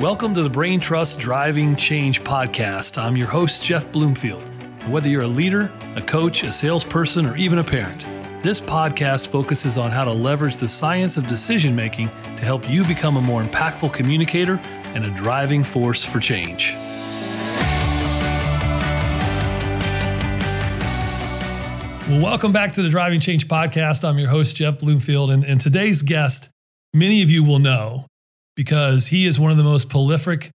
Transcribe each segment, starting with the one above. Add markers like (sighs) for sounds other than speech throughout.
Welcome to the Brain Trust Driving Change podcast. I'm your host, Jeff Bloomfield. And whether you're a leader, a coach, a salesperson, or even a parent, this podcast focuses on how to leverage the science of decision making to help you become a more impactful communicator and a driving force for change. Well, welcome back to the Driving Change podcast. I'm your host, Jeff Bloomfield, and, and today's guest, many of you will know because he is one of the most prolific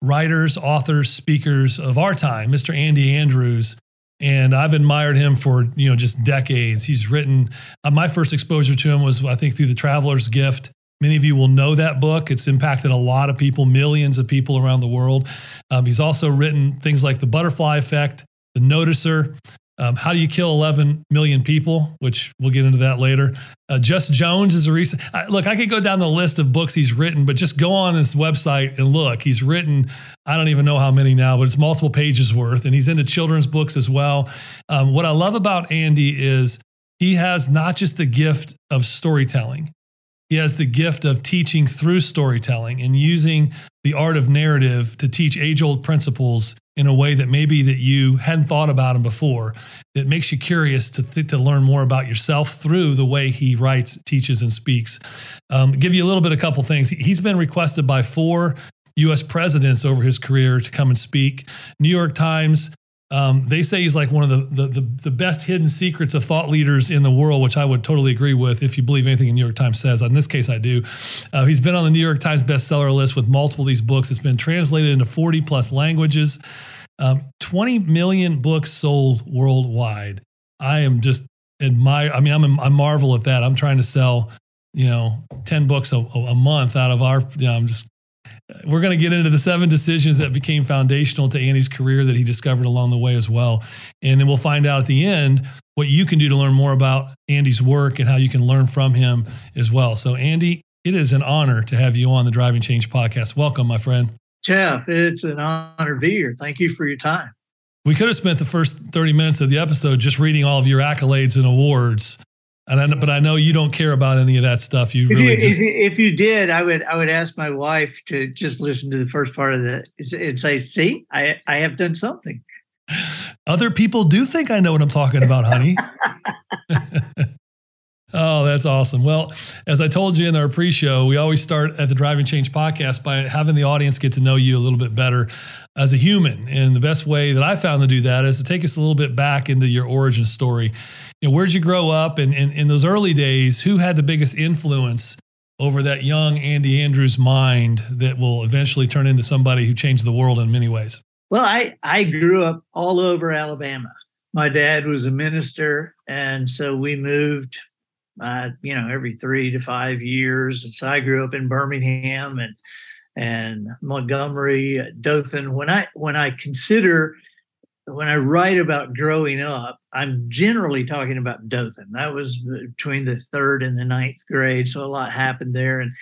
writers, authors, speakers of our time, Mr. Andy Andrews. And I've admired him for, you know, just decades. He's written, uh, my first exposure to him was, I think, through The Traveler's Gift. Many of you will know that book. It's impacted a lot of people, millions of people around the world. Um, he's also written things like The Butterfly Effect, The Noticer, um, How Do You Kill 11 Million People, which we'll get into that later. Uh, Just Jones is a recent. I, look, I could go down the list of books he's written, but just go on his website and look. He's written, I don't even know how many now, but it's multiple pages worth, and he's into children's books as well. Um, what I love about Andy is he has not just the gift of storytelling, he has the gift of teaching through storytelling and using the art of narrative to teach age old principles in a way that maybe that you hadn't thought about him before that makes you curious to th- to learn more about yourself through the way he writes teaches and speaks um, give you a little bit a couple things he's been requested by four U.S. presidents over his career to come and speak. New York Times um, they say he's like one of the, the, the the best hidden secrets of thought leaders in the world, which I would totally agree with if you believe anything the New York Times says. In this case, I do. Uh, he's been on the New York Times bestseller list with multiple of these books. It's been translated into 40 plus languages. Um, 20 million books sold worldwide. I am just admire. I mean, I'm I marvel at that. I'm trying to sell, you know, 10 books a, a month out of our. You know, I'm just we're going to get into the seven decisions that became foundational to Andy's career that he discovered along the way as well. And then we'll find out at the end what you can do to learn more about Andy's work and how you can learn from him as well. So, Andy, it is an honor to have you on the Driving Change podcast. Welcome, my friend. Jeff, it's an honor to be here. Thank you for your time. We could have spent the first 30 minutes of the episode just reading all of your accolades and awards. And I, but I know you don't care about any of that stuff. You if really you, just if, you, if you did, I would I would ask my wife to just listen to the first part of that and say, "See, I I have done something." Other people do think I know what I'm talking about, honey. (laughs) oh, that's awesome. Well, as I told you in our pre-show, we always start at the Driving Change podcast by having the audience get to know you a little bit better as a human. And the best way that I found to do that is to take us a little bit back into your origin story you know, where'd you grow up? And in those early days, who had the biggest influence over that young Andy Andrews mind that will eventually turn into somebody who changed the world in many ways? Well, I, I grew up all over Alabama. My dad was a minister, and so we moved, uh, you know, every three to five years. And so I grew up in Birmingham and and Montgomery, Dothan. When I when I consider when I write about growing up, I'm generally talking about Dothan. That was between the third and the ninth grade, so a lot happened there. And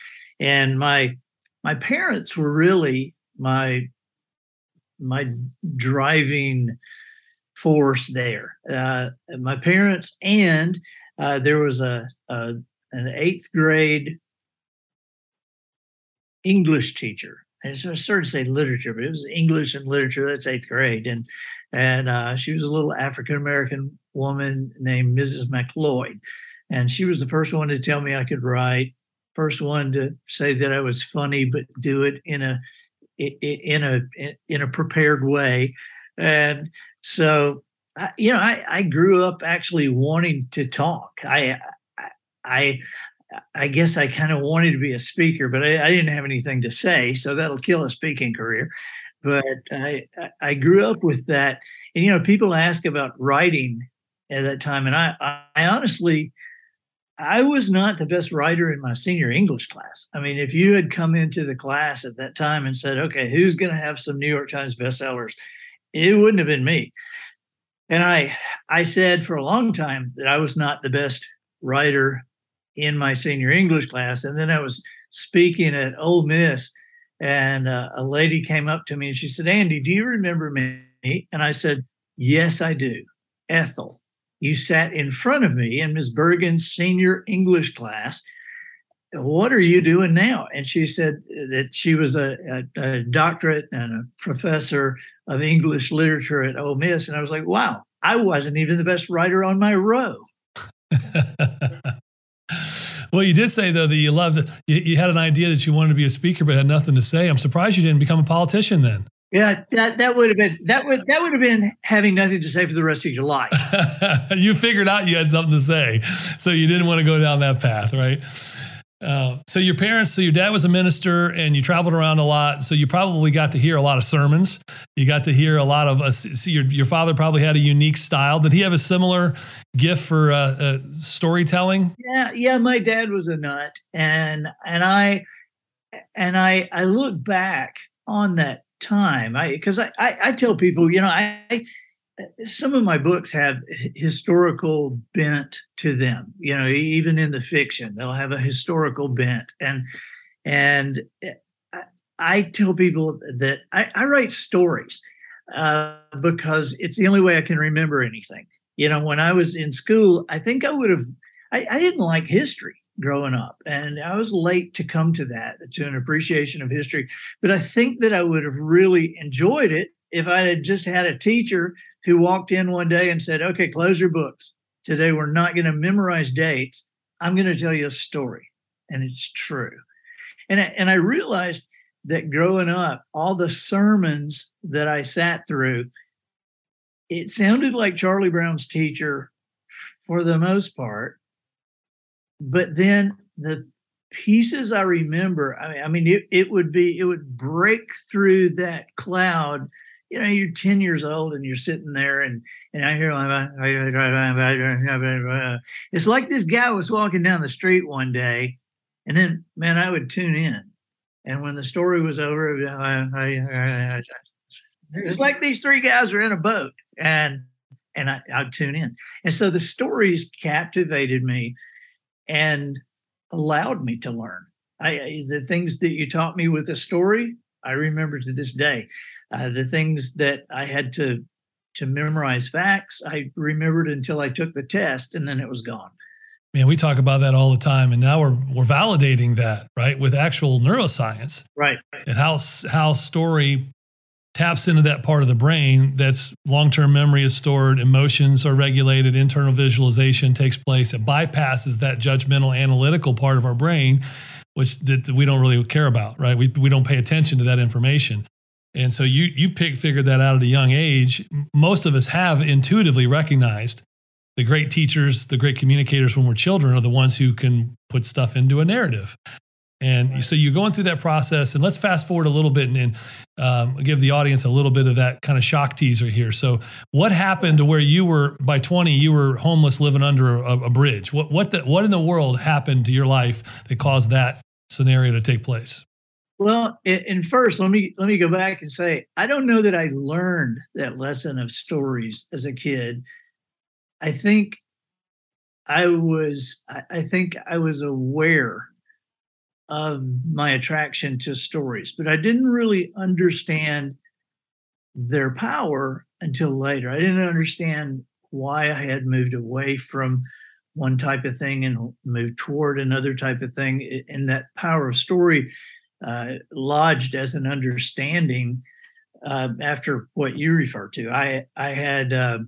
and my my parents were really my my driving force there. Uh, my parents and uh, there was a, a an eighth grade English teacher And I started to say literature, but it was English and literature. That's eighth grade, and and uh, she was a little African American woman named Mrs. McLeod, and she was the first one to tell me I could write. First one to say that I was funny, but do it in a in a in a prepared way, and so you know I, I grew up actually wanting to talk. I I I guess I kind of wanted to be a speaker, but I, I, didn't have anything to say, so that'll kill a speaking career. But I I grew up with that, and you know, people ask about writing at that time, and I I honestly I was not the best writer in my senior English class. I mean, if you had come into the class at that time and said, "Okay, who's going to have some New York Times bestsellers?" it wouldn't have been me. And I I said for a long time that I was not the best writer in my senior English class. And then I was speaking at Ole Miss, and uh, a lady came up to me and she said, Andy, do you remember me? And I said, Yes, I do. Ethel, you sat in front of me in Ms. Bergen's senior English class. What are you doing now? And she said that she was a, a, a, doctorate and a professor of English literature at Ole Miss. And I was like, wow, I wasn't even the best writer on my row. (laughs) well, you did say though that you loved you, you had an idea that you wanted to be a speaker, but had nothing to say. I'm surprised you didn't become a politician then. Yeah, that that would have been that would that would have been having nothing to say for the rest of your life. (laughs) you figured out you had something to say, so you didn't want to go down that path, right? Uh, so your parents, so your dad was a minister, and you traveled around a lot. So you probably got to hear a lot of sermons. You got to hear a lot of. Uh, see, your your father probably had a unique style. Did he have a similar gift for uh, uh, storytelling? Yeah, yeah. My dad was a nut, and and I and I I look back on that time. I because I, I, I tell people, you know, I some of my books have historical bent to them. You know, even in the fiction, they'll have a historical bent, and and eh, I, I tell people that I, I write stories uh, because it's the only way I can remember anything. You know, when I was in school, I think I would have. I, I didn't like history growing up. And I was late to come to that, to an appreciation of history. But I think that I would have really enjoyed it if I had just had a teacher who walked in one day and said, okay, close your books. Today we're not going to memorize dates. I'm going to tell you a story. And it's true. And I, and I realized that growing up, all the sermons that I sat through, it sounded like Charlie Brown's teacher for the most part but then the pieces I remember, I mean, I mean, it, it would be, it would break through that cloud. You know, you're 10 years old and you're sitting there and, and I hear, (laughs) it's like this guy was walking down the street one day and then, man, I would tune in. And when the story was over, it was like these three guys are in a boat and, and I, I'd tune in. And so the stories captivated me and allowed me to learn. I, the things that you taught me with a story, I remember to this day. Uh, the things that I had to to memorize facts, I remembered until I took the test, and then it was gone. Man, we talk about that all the time, and now we're we're validating that right with actual neuroscience, right? And how how story taps into that part of the brain that's long-term memory is stored emotions are regulated internal visualization takes place it bypasses that judgmental analytical part of our brain which that we don't really care about right we, we don't pay attention to that information and so you you pick, figured that out at a young age most of us have intuitively recognized the great teachers the great communicators when we're children are the ones who can put stuff into a narrative and right. so you're going through that process, and let's fast forward a little bit and, and um, give the audience a little bit of that kind of shock teaser here. So, what happened to where you were by 20? You were homeless, living under a, a bridge. What what the, what in the world happened to your life that caused that scenario to take place? Well, and first, let me let me go back and say I don't know that I learned that lesson of stories as a kid. I think I was I think I was aware of my attraction to stories, but I didn't really understand their power until later. I didn't understand why I had moved away from one type of thing and moved toward another type of thing. And that power of story lodged as an understanding uh, after what you refer to. I I had uh,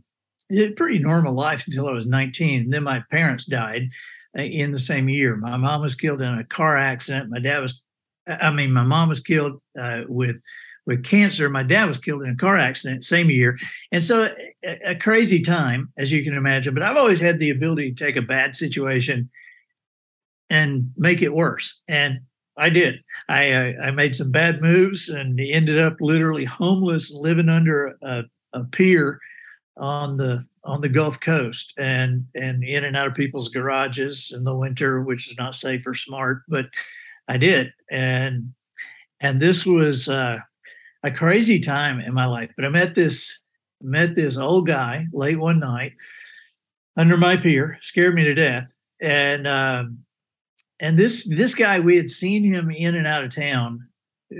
a pretty normal life until I was 19. Then my parents died in the same year. My mom was killed in a car accident. My dad was, I mean, my mom was killed uh, with with cancer. My dad was killed in a car accident same year, and so a, a, crazy time, as you can imagine. But I've always had the ability to take a bad situation and make it worse, and I did. I I, I made some bad moves and ended up literally homeless, living under a, a pier on the on the Gulf Coast and and in and out of people's garages in the winter, which is not safe or smart, but I did. And and this was uh, a crazy time in my life. But I met this met this old guy late one night under my pier, scared me to death. And um, and this this guy, we had seen him in and out of town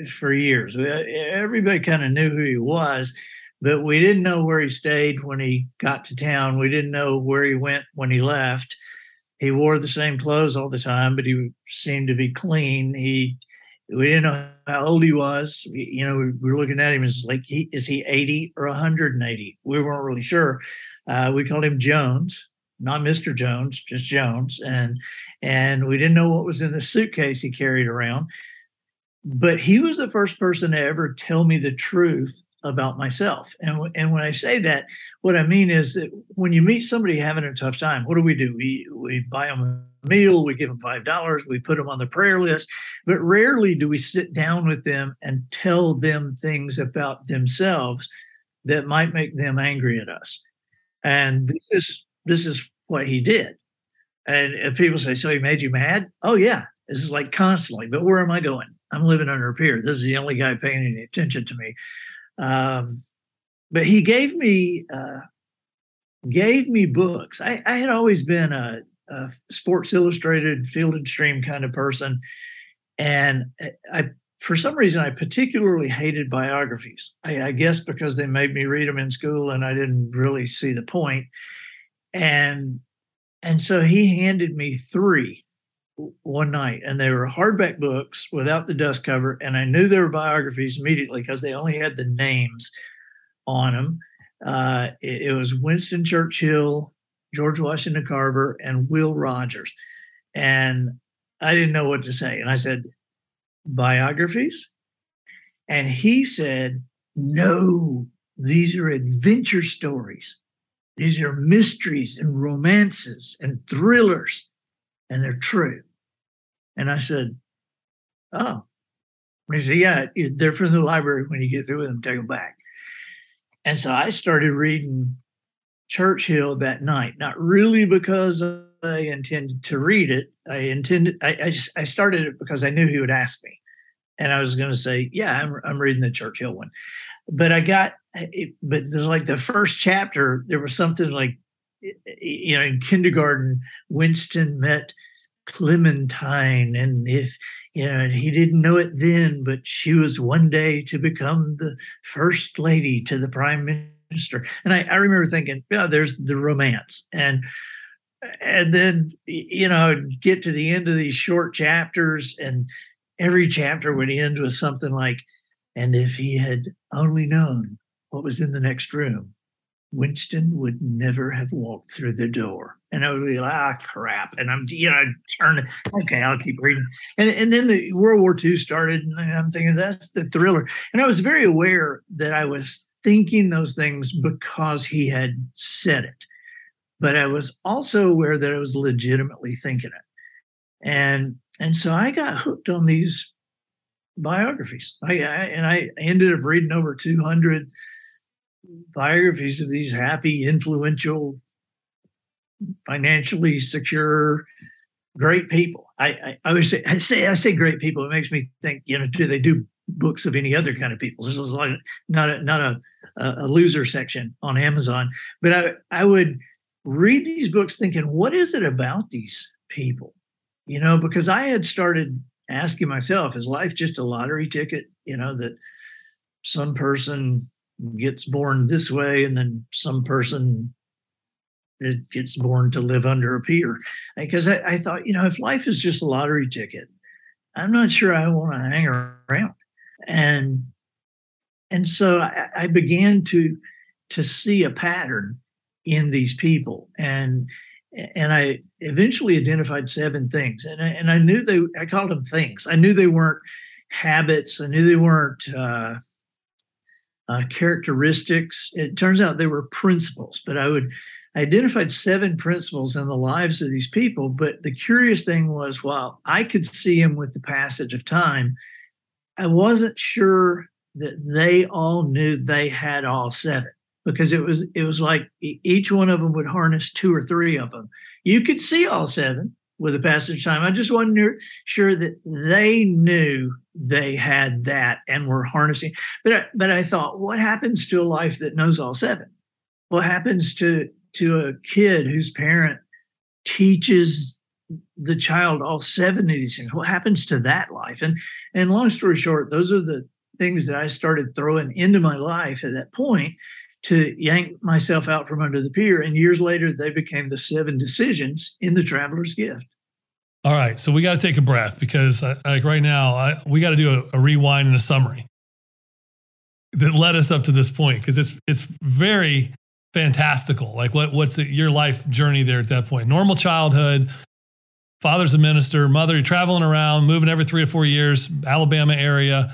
for years. Everybody kind of knew who he was but we didn't know where he stayed when he got to town. We didn't know where he went when he left. he wore the same clothes all the time, but he seemed to be clean. He we didn't know how old he was. We, you know, we, we, were looking at him as like, he is he 80 or 180? We weren't really sure. Uh, we called him Jones, not Mr. Jones, just Jones, and and we didn't know what was in the suitcase he carried around. But he was the first person to ever tell me the truth about myself. And, and when I say that, what I mean is that when you meet somebody having a tough time, what do we do? We we buy them a meal, we give them five dollars, we put them on the prayer list, but rarely do we sit down with them and tell them things about themselves that might make them angry at us. And this is this is what he did. And people say, "So he made you mad?" Oh yeah, this is like constantly. But where am I going? I'm living under a pier. This is the only guy paying any attention to me. Um, but he gave me uh, gave me books. I, I had always been a, a, Sports Illustrated, Field and Stream kind of person, and I for some reason I particularly hated biographies. I, I guess because they made me read them in school, and I didn't really see the point. And and so he handed me three one night and they were hardback books without the dust cover and i knew they were biographies immediately because they only had the names on them uh, it, it, was winston churchill george washington carver and will rogers. And i didn't know what to say and i said biographies? And he said no these are adventure stories these are mysteries and romances and thrillers and they're true and I said, Oh. And he said, Yeah, they're from the library. When you get through with them, take them back. And so I started reading Churchill that night, not really because I intended to read it. I intended, I, I, just, I started it because I knew he would ask me. And I was going to say, Yeah, I'm, I'm reading the Churchill one. But I got, it, but there's like the first chapter, there was something like, you know, in kindergarten, Winston met Clementine, and if you know, he didn't know it then, but she was one day to become the first lady to the prime minister. And I, I remember thinking, yeah, there's the romance, and and then you know, get to the end of these short chapters, and every chapter would end with something like, and if he had only known what was in the next room, Winston would never have walked through the door. And I would be like, ah, crap. And I'm, you know, turn, okay, I'll keep reading. And, and then the World War II started, and I'm thinking that's the thriller. And I was very aware that I was thinking those things because he had said it. But I was also aware that I was legitimately thinking it. And and so I got hooked on these biographies. I, I and I ended up reading over 200 biographies of these happy, influential, financially secure, great people. I, I, I always say I say I say great people. It makes me think, you know, do they do books of any other kind of people? This is like not a not a, a loser section on Amazon, but I I would read these books thinking, what is it about these people? You know, because I had started asking myself, is life just a lottery ticket? You know, that some person gets born this way, and then some person it gets born to live under a pier. Because I, I thought, you know, if life is just a lottery ticket, I'm not sure I want to hang around. And and so I, I began to to see a pattern in these people and and I eventually identified seven things and I, and I knew they I called them things I knew they weren't habits I knew they weren't uh, uh, characteristics. It turns out they were principles, but I would I identified seven principles in the lives of these people. But the curious thing was, while I could see them with the passage of time, I wasn't sure that they all knew they had all seven because it was it was like each one of them would harness two or three of them. You could see all seven, with the passage of time. I just wasn't sure that they knew they had that and were harnessing. But I, but I thought, what happens to a life that knows all seven? What happens to to a kid whose parent teaches the child all seven of these things? What happens to that life? And and long story short, those are the things that I started throwing into my life at that point. To yank myself out from under the pier. And years later, they became the seven decisions in the Traveler's Gift. All right, so we got to take a breath because, uh, like right now, I, we got to do a, a rewind and a summary that led us up to this point because it's it's very fantastical. Like what what's your life journey there at that point? Normal childhood, father's a minister, mother you're traveling around, moving every three to four years, Alabama area.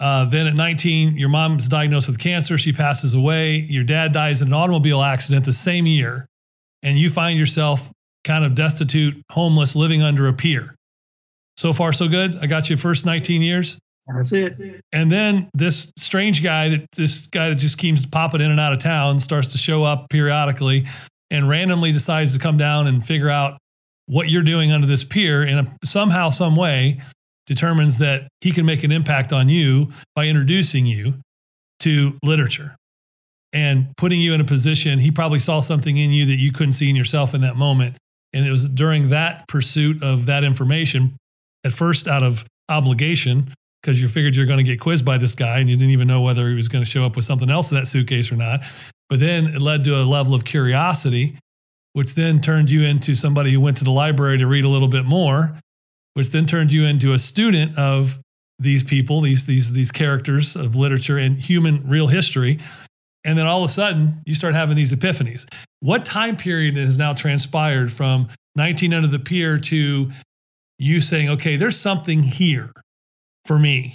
Uh, then at 19, your mom's diagnosed with cancer. She passes away. Your dad dies in an automobile accident the same year, and you find yourself kind of destitute, homeless, living under a pier. So far, so good. I got you first 19 years. That's it. And then this strange guy that this guy that just keeps popping in and out of town starts to show up periodically and randomly decides to come down and figure out what you're doing under this pier and somehow, some way determines that he can make an impact on you by introducing you to literature and putting you in a position. He probably saw something in you that you couldn't see in yourself in that moment. And it was during that pursuit of that information, at first out of obligation, because you figured you're going to get quizzed by this guy and you didn't even know whether he was going to show up with something else in that suitcase or not. But then it led to a level of curiosity, which then turned you into somebody who went to the library to read a little bit more, which then turned you into a student of these people, these, these, these characters of literature and human real history. And then all of a sudden, you start having these epiphanies. What time period has now transpired from 19 under the pier to you saying, okay, there's something here for me?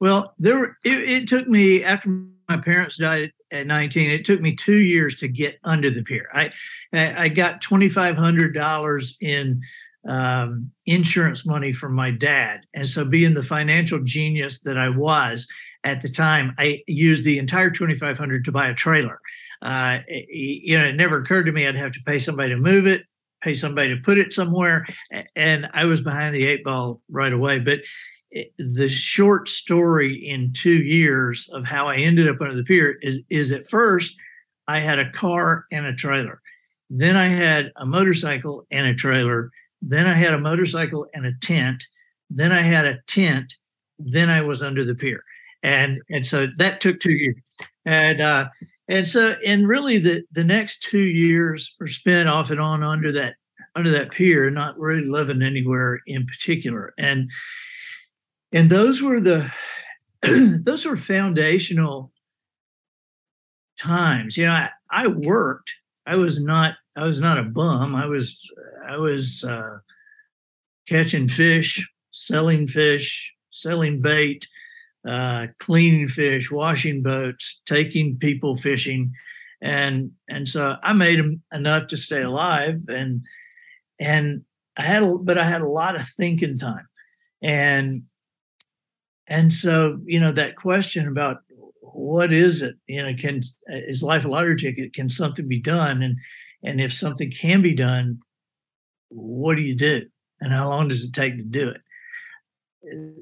Well, there it, it took me after my parents died at 19 it took me two years to get under the pier i i got $2500 in um, insurance money from my dad and so being the financial genius that i was at the time i used the entire 2500 to buy a trailer uh, you know it never occurred to me i'd have to pay somebody to move it pay somebody to put it somewhere and i was behind the eight ball right away but the short story in two years of how I ended up under the pier is is at first I had a car and a trailer. Then I had a motorcycle and a trailer. Then I had a motorcycle and a tent. Then I had a tent. Then I was under the pier. And and so that took two years. And uh and so and really the the next two years were spent off and on under that under that pier, not really living anywhere in particular. And and those were the (clears throat) those were foundational times you know I, I, worked i was not i was not a bum. I was i was uh, catching fish selling fish selling bait uh, cleaning fish washing boats taking people fishing. And and so i made enough to stay alive and and i had a, but i had a lot of thinking time. And and so you know that question about what is it? You know can is life a lottery ticket? Can something be done? And and if something can be done what do you do? And how long does it take to do it?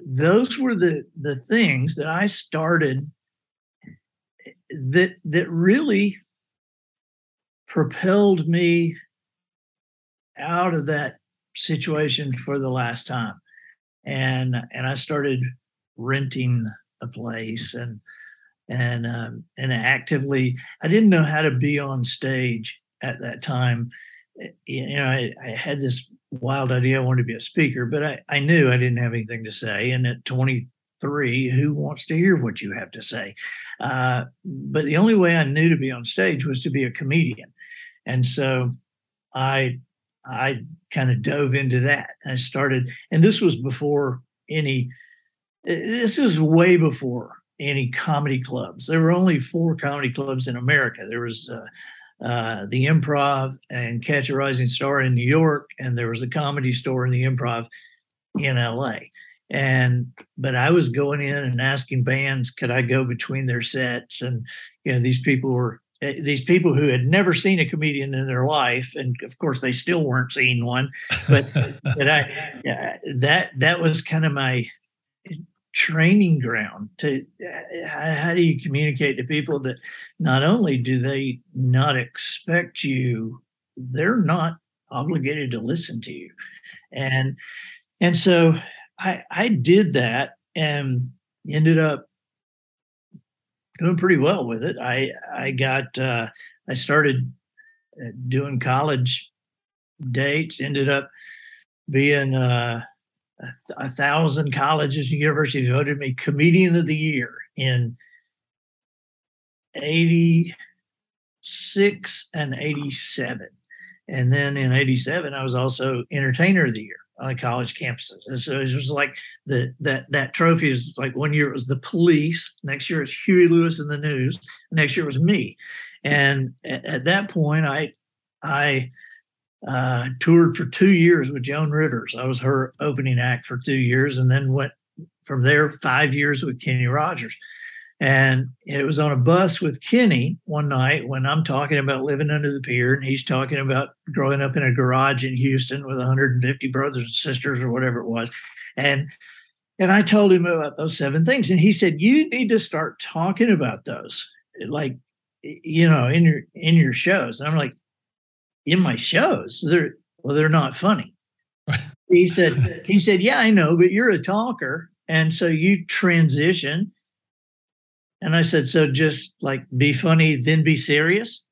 Those were the the things that i started that that really propelled me out of that situation for the last time. And and i started renting a place and and um, and actively i didn't know how to be on stage at that time eh, you know I, I, had this wild idea i wanted to be a speaker but I, I knew i didn't have anything to say and at 23 who wants to hear what you have to say uh, but the only way i knew to be on stage was to be a comedian and so i i kind of dove into that i started and this was before any this is way before any comedy clubs. There were only four comedy clubs in America. There was uh, uh, the Improv and Catch a Rising Star in New York, and there was a comedy store in the Improv in LA. And but I was going in and asking bands, could I go between their sets? And you know, these people were eh, these people who had never seen a comedian in their life, and of course they still weren't seeing one. But (laughs) but I that that was kind of my training ground to how do you communicate to people that not only do they not expect you they're not obligated to listen to you and and so i i did that and ended up doing pretty well with it. I I got uh, I started uh, doing college dates. Ended up being uh, a, thousand colleges and universities voted me comedian of the year in 86 and 87 and then in 87 i was also entertainer of the year on college campuses. And so it was like the that that trophy is like one year it was the police, next year it's Huey Lewis and the News, next year it was me. And at, at that point, I I uh, toured for two years with Joan Rivers. I was her opening act for two years, and then went from there five years with Kenny Rogers. And it was on a bus with Kenny one night when I'm talking about living under the pier, and he's talking about growing up in a garage in Houston with 150 brothers and sisters or whatever it was. And and I told him about those seven things, and he said, "You need to start talking about those, like you know, in your in your shows." And I'm like, "In my shows? They're well, they're not funny." (laughs) he said, "He said, yeah, I know, but you're a talker, and so you transition." And I said, So just like be funny, then be serious?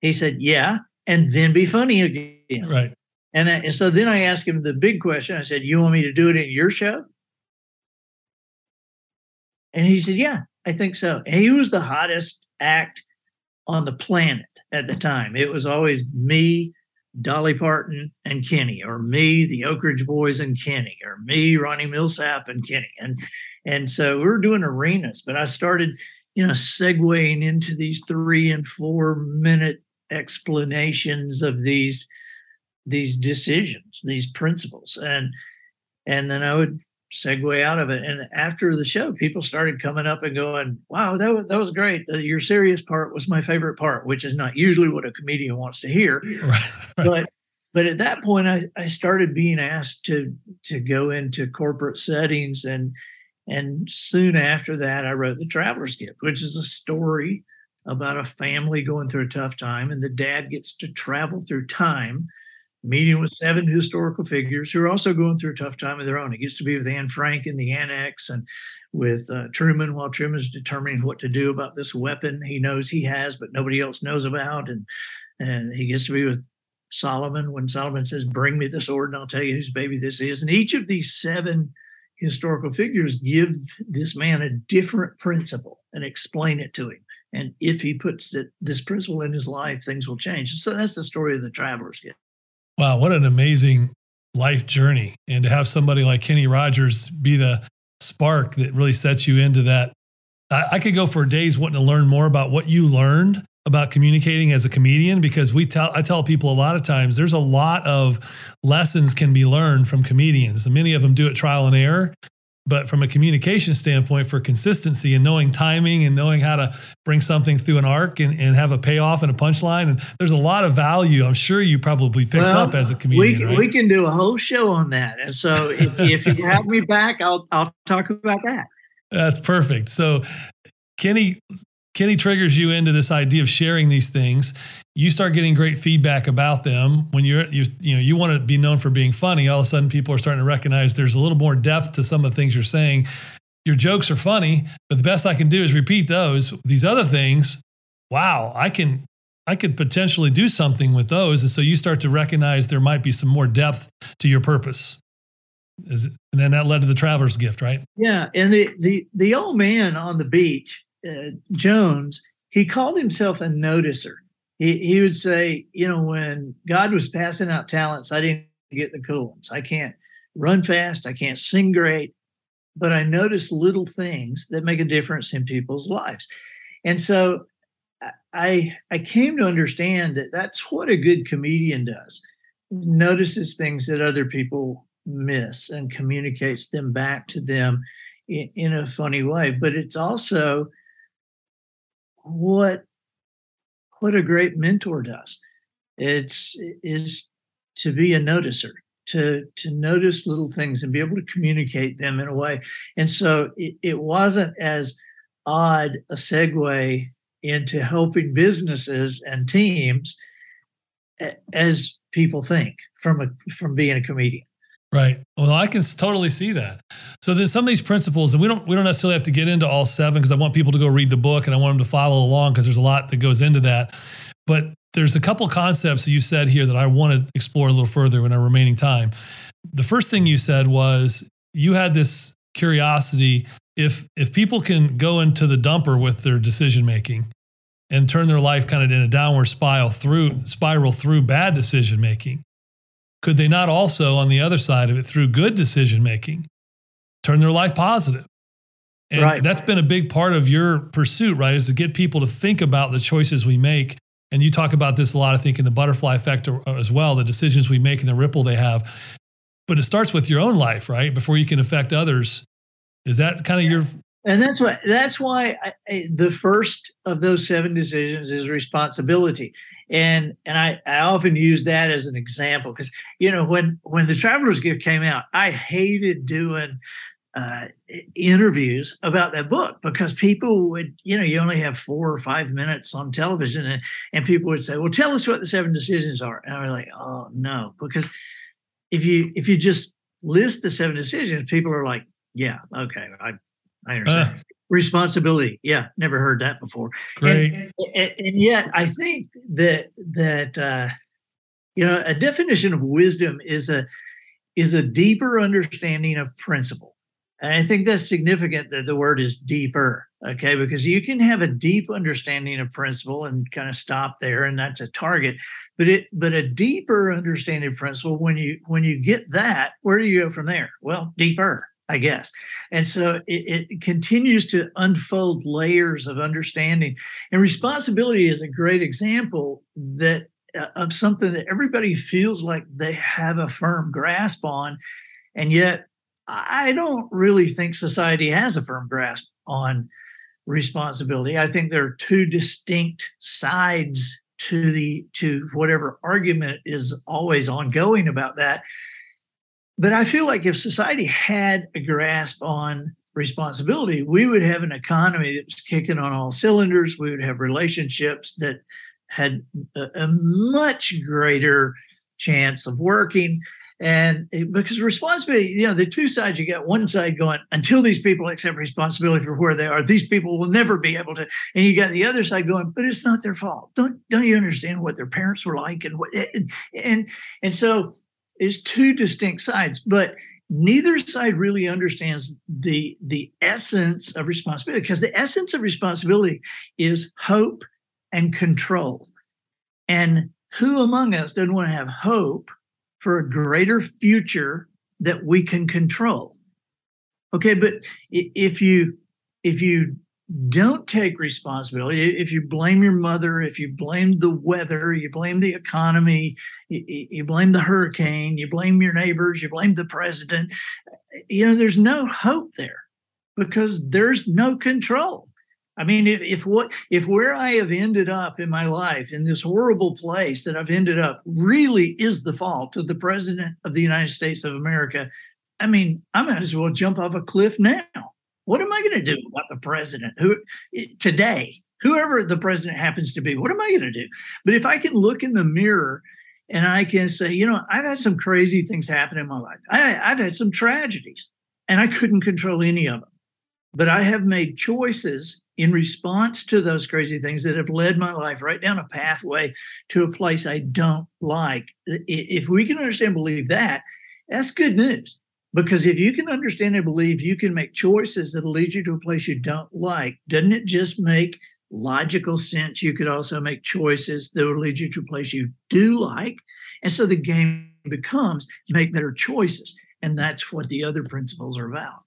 He said, Yeah. And then be funny again. Right. And, I, and so then I asked him the big question. I said, You want me to do it in your show? And he said, Yeah, I think so. And he was the hottest act on the planet at the time. It was always me, Dolly Parton, and Kenny, or me, the Oak Ridge Boys and Kenny, or me, Ronnie Milsap and Kenny. And and so we were doing arenas, but I started you know, segueing into these three and four minute explanations of these these decisions, these principles, and and then I would segue out of it. And after the show, people started coming up and going, "Wow, that was, that was great. Uh, your serious part was my favorite part," which is not usually what a comedian wants to hear. (laughs) Right, But but at that point, I, I started being asked to to go into corporate settings and and soon after that, I wrote The Traveler's Gift, which is a story about a family going through a tough time. And the dad gets to travel through time, meeting with seven historical figures who are also going through a tough time of their own. He gets to be with Anne Frank in the annex and with uh, Truman while Truman's determining what to do about this weapon he knows he has, but nobody else knows about. And, and he gets to be with Solomon when Solomon says, Bring me the sword and I'll tell you whose baby this is. And each of these seven historical figures give this man a different principle and explain it to him. And if he puts it, this principle in his life, things will change. So that's the story of the traveler's gift. Wow, what an amazing life journey. And to have somebody like Kenny Rogers be the spark that really sets you into that. I, I could go for days wanting to learn more about what you learned about communicating as a comedian because we tell I tell people a lot of times there's a lot of lessons can be learned from comedians. And many of them do it trial and error. But from a communication standpoint, for consistency and knowing timing and knowing how to bring something through an arc and, and have a payoff and a punchline, and there's a lot of value. I'm sure you probably picked well, up as a comedian. We, right? we can do a whole show on that. And so if, (laughs) if you have me back, I'll I'll talk about that. That's perfect. So Kenny Kenny triggers you into this idea of sharing these things. You start getting great feedback about them. When you're, you you know, you want to be known for being funny. All of a sudden, people are starting to recognize there's a little more depth to some of the things you're saying. Your jokes are funny, but the best I can do is repeat those. These other things, wow, I can, I could potentially do something with those. And so you start to recognize there might be some more depth to your purpose. Is and then that led to the traveler's gift, right? Yeah, and the the the old man on the beach uh, Jones, he called himself a noticer. He, he would say, you know, when God was passing out talents, I didn't get the cool ones. I can't run fast. I can't sing great, but I notice little things that make a difference in people's lives. And so I I came to understand that that's what a good comedian does. Notices things that other people miss and communicates them back to them in, in a funny way. But it's also what what a great mentor does. It's is to be a noticer, to to notice little things and be able to communicate them in a way. And so it, it wasn't as odd a segue into helping businesses and teams as people think from a from being a comedian. Right. Well, I can totally see that. So then some of these principles, and we don't we don't necessarily have to get into all seven because I want people to go read the book and I want them to follow along because there's a lot that goes into that. But there's a couple concepts that you said here that I want to explore a little further in our remaining time. The first thing you said was you had this curiosity if if people can go into the dumper with their decision making and turn their life kind of in a downward spiral through spiral through bad decision making could they not also on the other side of it through good decision making turn their life positive? And right. that's been a big part of your pursuit right is to get people to think about the choices we make. And you talk about this a lot i think in the butterfly effect as well the decisions we make and the ripple they have. But it starts with your own life right before you can affect others. Is that kind of your and that's why that's why I, I, the first of those seven decisions is responsibility. And and I, I often use that as an example because you know when when the traveler's gift came out i hated doing uh, interviews about that book because people would you know you only have four or five minutes on television and, and people would say well tell us what the seven decisions are. And I'm like oh no. Because if you if you just list the seven decisions people are like yeah okay i I understand. Uh, Responsibility. Yeah, never heard that before. Great. And, and, and yet, I think that that uh, you know a definition of wisdom is a is a deeper understanding of principle. And I think that's significant that the word is deeper, okay? Because you can have a deep understanding of principle and kind of stop there, and that's a target. But it, but a deeper understanding of principle, when you when you get that, where do you go from there? Well, deeper, I guess. And so it, it, continues to unfold layers of understanding. And responsibility is a great example that uh, of something that everybody feels like they have a firm grasp on. And yet, I don't really think society has a firm grasp on responsibility. I think there are two distinct sides to the to whatever argument is always ongoing about that but I feel like if society had a grasp on responsibility, we would have an economy that was kicking on all cylinders. We would have relationships that had a, a much greater chance of working. And because responsibility, you know, the two sides, you got one side going, until these people accept responsibility for where they are, these people will never be able to. And you got the other side going, but it's not their fault. Don't don't you understand what their parents were like? And what and and, and so is two distinct sides, but neither side really understands the the essence of responsibility because the essence of responsibility is hope and control. And who among us doesn't want to have hope for a greater future that we can control? Okay, but if you if you don't take responsibility. If you blame your mother, if you blame the weather, you blame the economy, you, you, blame the hurricane, you blame your neighbors, you blame the president, you know, there's no hope there because there's no control. I mean, if, if what if where I have ended up in my life in this horrible place that I've ended up really is the fault of the president of the United States of America, I mean, I might as well jump off a cliff now. What am I going to do about the president who eh, today, whoever the president happens to be? What am I going to do? But if I can look in the mirror and I can say, you know, I've had some crazy things happen in my life. I, I've had some tragedies, and I couldn't control any of them. But I have made choices in response to those crazy things that have led my life right down a pathway to a place I don't like. If we can understand, believe that, that's good news. Because if you can understand and believe you can make choices that'll lead you to a place you don't like, doesn't it just make logical sense? You could also make choices that will lead you to a place you do like. And so the game becomes make better choices. And that's what the other principles are about.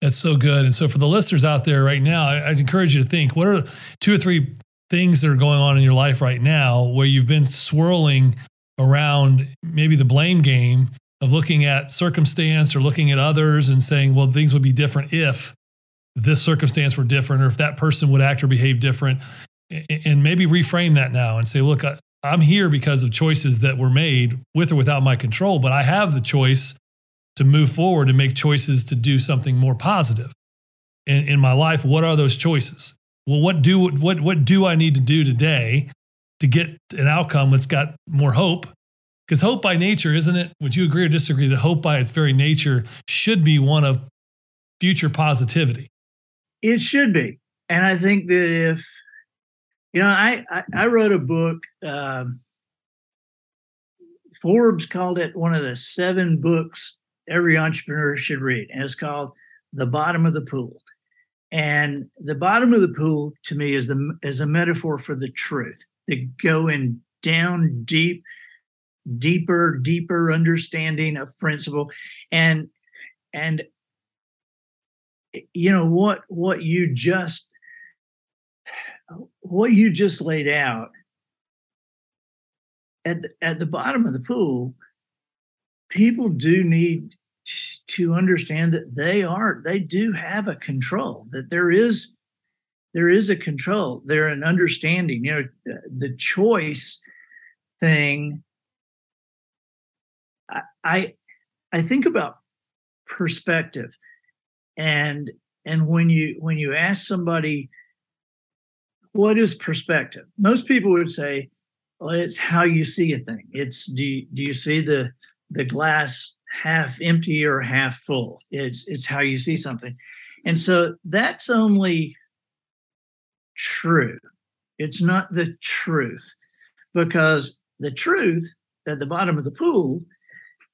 That's so good. And so for the listeners out there right now, I'd encourage you to think what are two or three things that are going on in your life right now where you've been swirling around maybe the blame game of looking at circumstance or looking at others and saying, well, things would be different if this circumstance were different or if that person would act or behave different. And maybe reframe that now and say, look, I'm here because of choices that were made with or without my control, but I have the choice to move forward and make choices to do something more positive in, in my life. What are those choices? Well, what do what what do I need to do today to get an outcome that's got more hope Because hope by nature, isn't it? Would you agree or disagree that hope by its very nature should be one of future positivity? It should be. And I think that if, you know, I, I, I wrote a book, um, Forbes called it one of the seven books every entrepreneur should read. And it's called The Bottom of the Pool. And the bottom of the pool to me is the is a metaphor for the truth. To go in down deep, deeper, deeper understanding of principle. And and you know what what you just what you just laid out at the, at the bottom of the pool people do need to understand that they are they do have a control that there is there is a control there an understanding you know the choice thing I, I think about perspective and and when you when you ask somebody what is perspective? Most people would say well it's how you see a thing. It's do you, do you see the the glass half empty or half full? It's it's how you see something. And so that's only true. It's not the truth because the truth at the bottom of the pool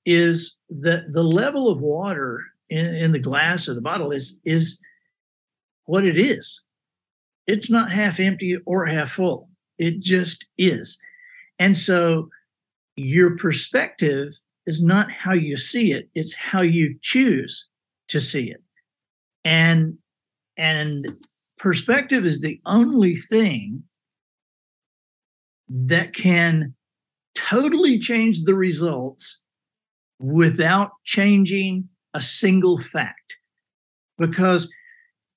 is that the level of water in, in the glass or the bottle is is what it is. It's not half empty or half full. It just is. And so your perspective is not how you see it, it's how you choose to see it. And and perspective is the only thing that can totally change the results without changing a single fact. Because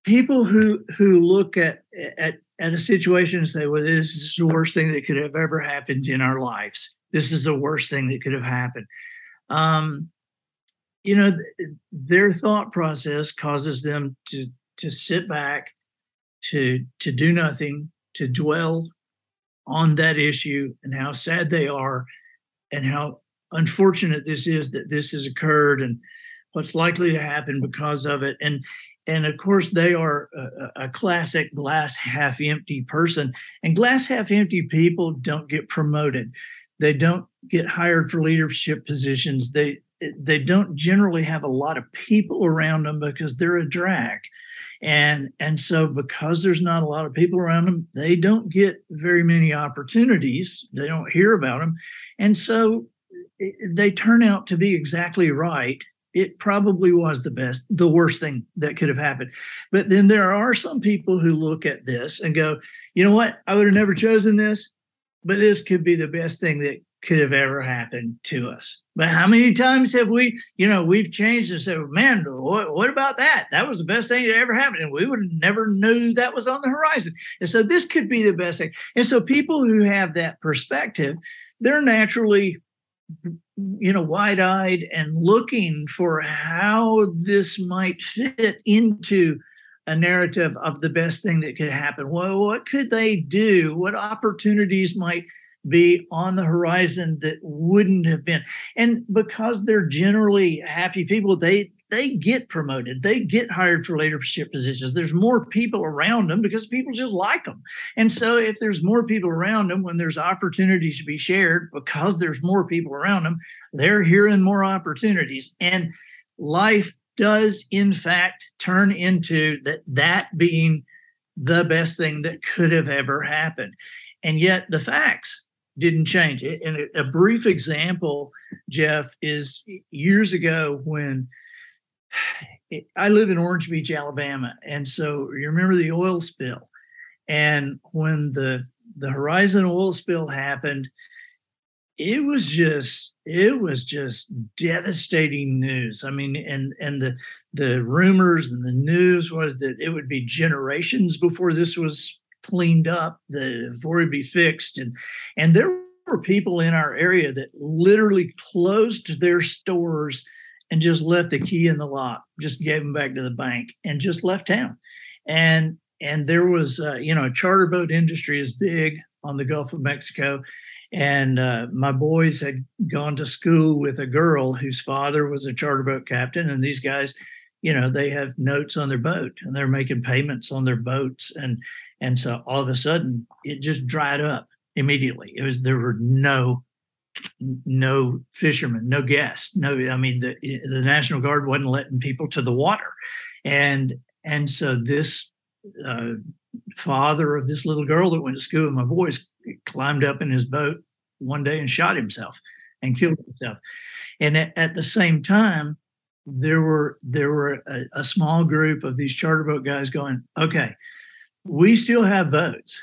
people who who look at at at a situation and say well this is the worst thing that could have ever happened in our lives. This is the worst thing that could have happened. Um you know th- their thought process causes them to to sit back to to do nothing to dwell on that issue and how sad they are and how unfortunate this is that this has occurred and what's likely to happen because of it. And and of course they are a, a, classic glass half empty person. And glass half empty people don't get promoted. They don't get hired for leadership positions. They they don't generally have a lot of people around them because they're a drag. And and so because there's not a lot of people around them they don't get very many opportunities. They don't hear about them. And so they turn out to be exactly right it probably was the best, the worst thing that could have happened. But then there are some people who look at this and go, you know what? I would have never chosen this, but this could be the best thing that could have ever happened to us. But how many times have we, you know, we've changed and said, man, what, what about that? That was the best thing that ever happened. And we would have never knew that was on the horizon. And so this could be the best thing. And so people who have that perspective, they're naturally you know wide-eyed and looking for how this might fit into a narrative of the best thing that could happen. Well what could they do? What opportunities might be on the horizon that wouldn't have been? And because they're generally happy people they they get promoted, they get hired for leadership positions. There's more people around them because people just like them. And so, if there's more people around them, when there's opportunities to be shared, because there's more people around them, they're hearing more opportunities. And life does, in fact, turn into that, that being the best thing that could have ever happened. And yet, the facts didn't change. And a brief example, Jeff, is years ago when (sighs) I live in Orange Beach, Alabama, and so you remember the oil spill, and when the the Horizon oil spill happened, it was just it was just devastating news. I mean, and and the the rumors and the news was that it would be generations before this was cleaned up, the before it'd be fixed, and and there were people in our area that literally closed their stores and just left the key in the lock, just gave them back to the bank and just left town. And and there was uh, you know charter boat industry is big on the Gulf of Mexico, and uh, my boys had gone to school with a girl whose father was a charter boat captain, and these guys, you know, they have notes on their boat and they're making payments on their boats, and and so all of a sudden it just dried up immediately. It was there were no no fishermen, no guests, no. I mean, the the National Guard wasn't letting people to the water, and and so this uh, father of this little girl that went to school with my boys climbed up in his boat one day and shot himself and killed himself. And at, at the same time, there were there were a, a small group of these charter boat guys going, okay, we still have boats.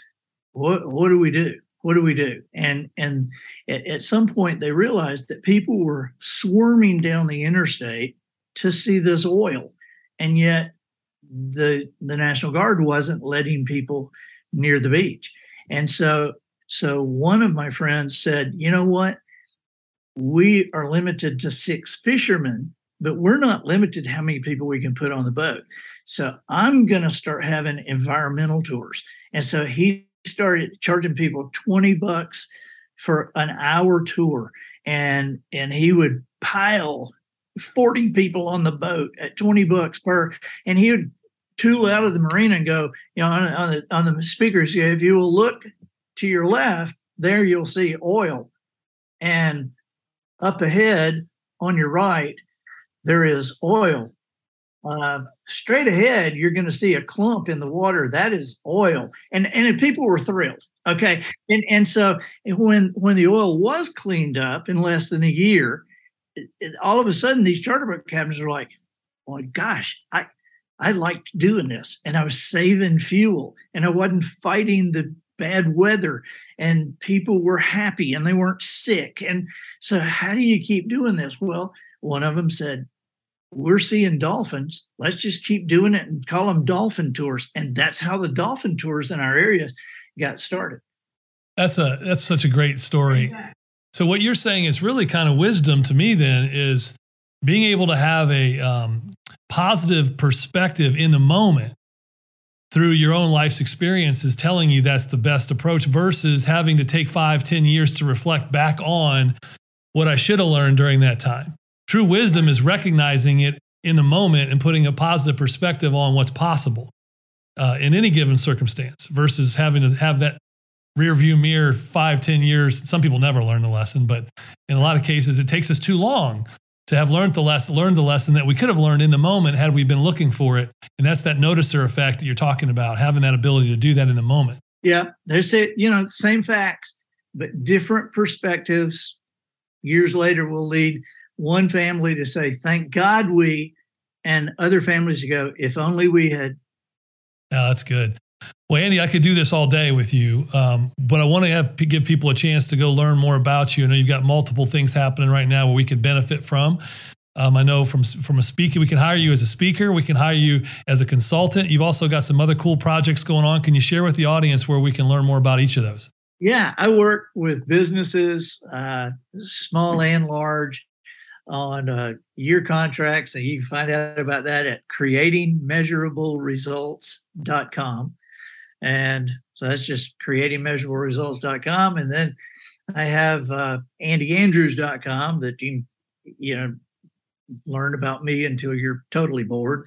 What what do we do? What do we do? And and at, at some point they realized that people were swarming down the interstate to see this oil, and yet the the National Guard wasn't letting people near the beach. And so so one of my friends said, you know what? We are limited to six fishermen, but we're not limited how many people we can put on the boat. So I'm going to start having environmental tours. And so he started charging people 20 bucks for an hour tour and and he would pile 40 people on the boat at 20 bucks per and he would tool out of the marina and go you know on, on the on the speakers if you will look to your left there you'll see oil. And up ahead on your right there is oil uh, straight ahead, you're going to see a clump in the water. That is oil, and and people were thrilled. Okay, and and so eh, when when the oil was cleaned up in less than a year, it, it, all of a sudden these charter boat captains are like, "Oh my gosh, I I liked doing this, and I was saving fuel, and I wasn't fighting the bad weather and people were happy and they weren't sick and so how do you keep doing this well one of them said we're seeing dolphins. Let's just keep doing it and call them dolphin tours. And that's how the dolphin tours in our area got started. That's a that's such a great story. So what you're saying is really kind of wisdom to me. Then is being able to have a um, positive perspective in the moment through your own life's experiences telling you that's the best approach versus having to take five ten years to reflect back on what i should have learned during that time True wisdom is recognizing it in the moment and putting a positive perspective on what's possible uh, in any given circumstance versus having to have that rear view mirror five, ten years. Some people never learn the lesson, but in a lot of cases, it takes us too long to have learned the lesson, learned the lesson that we could have learned in the moment had we been looking for it. And that's that noticer effect that you're talking about, having that ability to do that in the moment. Yeah, there's it. You know, same facts, but different perspectives. Years later, will lead one family to say, thank God we, and other families to go, if only we had. Yeah, that's good. Well, Andy, I could do this all day with you, um, but I want to have give people a chance to go learn more about you. I know you've got multiple things happening right now where we could benefit from. Um, I know from from a speaker, we can hire you as a speaker. We can hire you as a consultant. You've also got some other cool projects going on. Can you share with the audience where we can learn more about each of those? Yeah, I work with businesses, uh, small and large, on uh, year contracts, and you can find out about that at creatingmeasurableresults.com. And so that's just creatingmeasurableresults.com. And then I have uh, andyandrews.com that you you know learn about me until you're totally bored.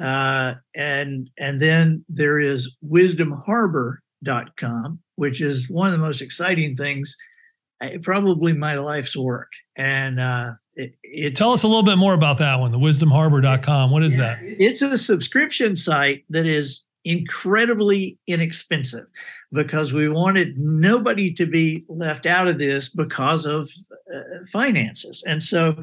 Uh, and and then there is wisdomharbor.com, which is one of the most exciting things, probably my life's work. And uh, it, Tell us a little bit more about that one, the wisdomharbor.com. What is that? (laughs) It's a subscription site that is incredibly inexpensive because we wanted nobody to be left out of this because of uh, finances. And so,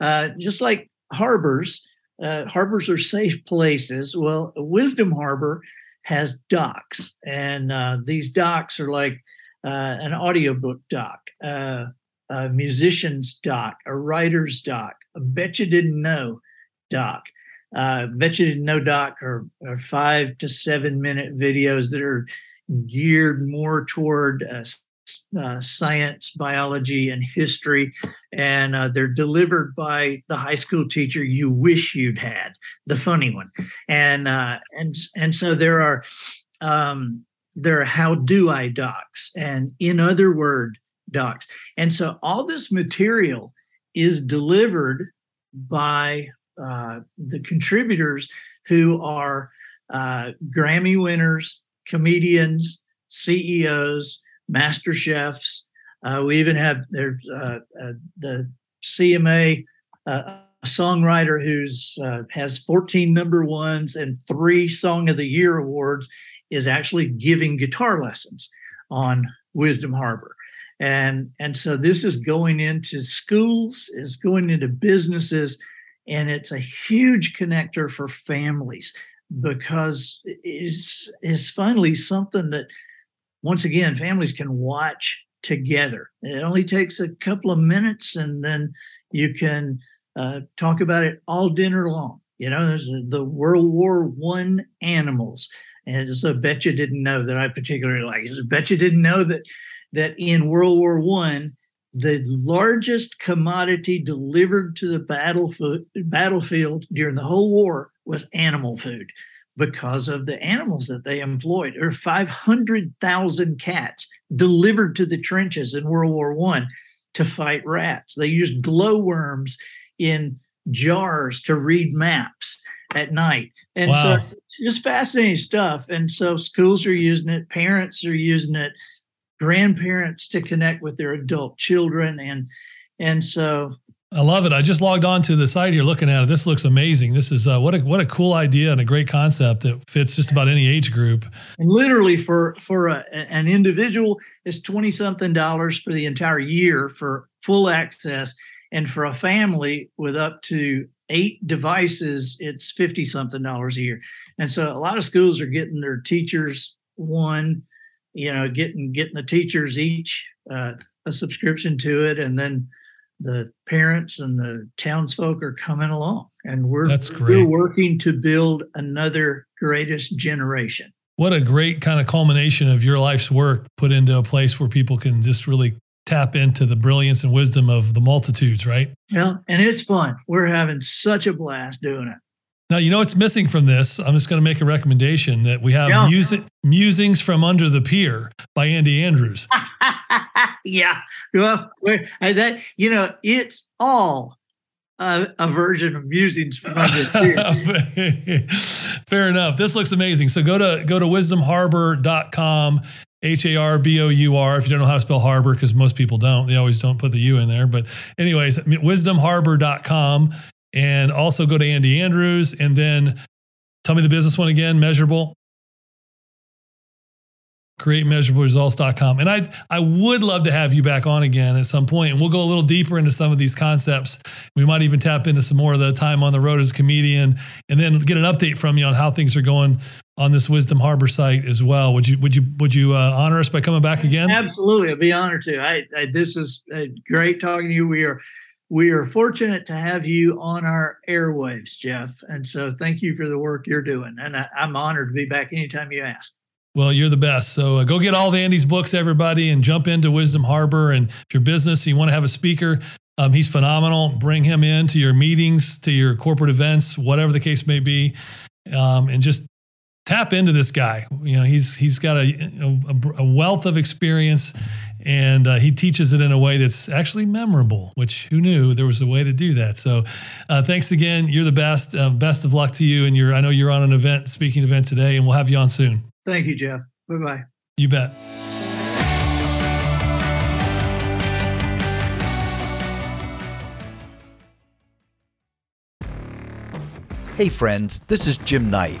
uh, just like harbors, uh, harbors are safe places. Well, Wisdom Harbor has docks, and uh, these docks are like uh, an audiobook dock uh, a musician's dock, a writer's dock, a bet you didn't know dock. Uh, bet you didn't know dock or, are five to seven minute videos that are geared more toward uh, uh, science, biology, and history, and uh, they're delivered by the high school teacher you wish you'd had, the funny one, and uh, and and so there are um, there are how do I docks and in other word docks. And so all this material is delivered by uh, the contributors who are uh, Grammy winners, comedians, CEOs, master chefs. Uh, we even have there's uh, uh, the CMA uh, songwriter who's has 14 number ones and three Song of the Year awards is actually giving guitar lessons on Wisdom Harbor. And, and so this is going into schools, is going into businesses, and it's a huge connector for families because it's, it's finally something that, once again, families can watch together. It only takes a couple of minutes, and then you can uh, talk about it all dinner long. You know, there's the World War One animals, and so bet you didn't know that I particularly like. I bet you didn't know that that in World War One, the largest commodity delivered to the battlefield battlefield during the whole war was animal food because of the animals that they employed. There are 500,000 cats delivered to the trenches in World War One to fight rats. They used glowworms in jars to read maps at night. And wow. so just fascinating stuff. And so schools are using it, parents are using it, grandparents to connect with their adult children. And and so I love it. I just logged on to the site here looking at it. This looks amazing. This is uh, what a what a cool idea and a great concept that fits just about any age group. And literally for for a, an individual is 20 something dollars for the entire year for full access and for a family with up to eight devices, it's 50 something dollars a year. And so a lot of schools are getting their teachers one, you know, getting getting the teachers each uh, a subscription to it, and then the parents and the townsfolk are coming along, and we're that's great. We're working to build another greatest generation. What a great kind of culmination of your life's work put into a place where people can just really tap into the brilliance and wisdom of the multitudes, right? Yeah, and it's fun. We're having such a blast doing it. Now, you know what's missing from this? I'm just going to make a recommendation that we have yeah. music, Musings from Under the Pier by Andy Andrews. (laughs) yeah. Well, that, you know, it's all a, a, version of musings from under the pier. (laughs) Fair enough. This looks amazing. So go to go to wisdomharbor.com H A R B O U R. If you don't know how to spell harbor, because most people don't, they always don't put the U in there. But, anyways, wisdomharbor.com. And also go to Andy Andrews. And then tell me the business one again measurable createmeasurableresults.com. And I I would love to have you back on again at some point and we'll go a little deeper into some of these concepts. We might even tap into some more of the time on the road as a comedian and then get an update from you on how things are going on this Wisdom Harbor site as well. Would you would you would you uh, honor us by coming back again? Absolutely. I'd be honored to. I, I this is uh, great talking to you. We are we are fortunate to have you on our airwaves, Jeff. And so thank you for the work you're doing. And I, I'm honored to be back anytime you ask. Well, you're the best. So uh, go get all of Andy's books, everybody, and jump into Wisdom Harbor. And if your business, you want to have a speaker, um, he's phenomenal. Bring him in to your meetings, to your corporate events, whatever the case may be, um, and just tap into this guy. You know, he's he's got a, a, a wealth of experience, and uh, he teaches it in a way that's actually memorable. Which who knew there was a way to do that? So, uh, thanks again. You're the best. Uh, best of luck to you. And you're I know you're on an event, speaking event today, and we'll have you on soon. Thank you, Jeff. Bye bye. You bet. Hey, friends, this is Jim Knight,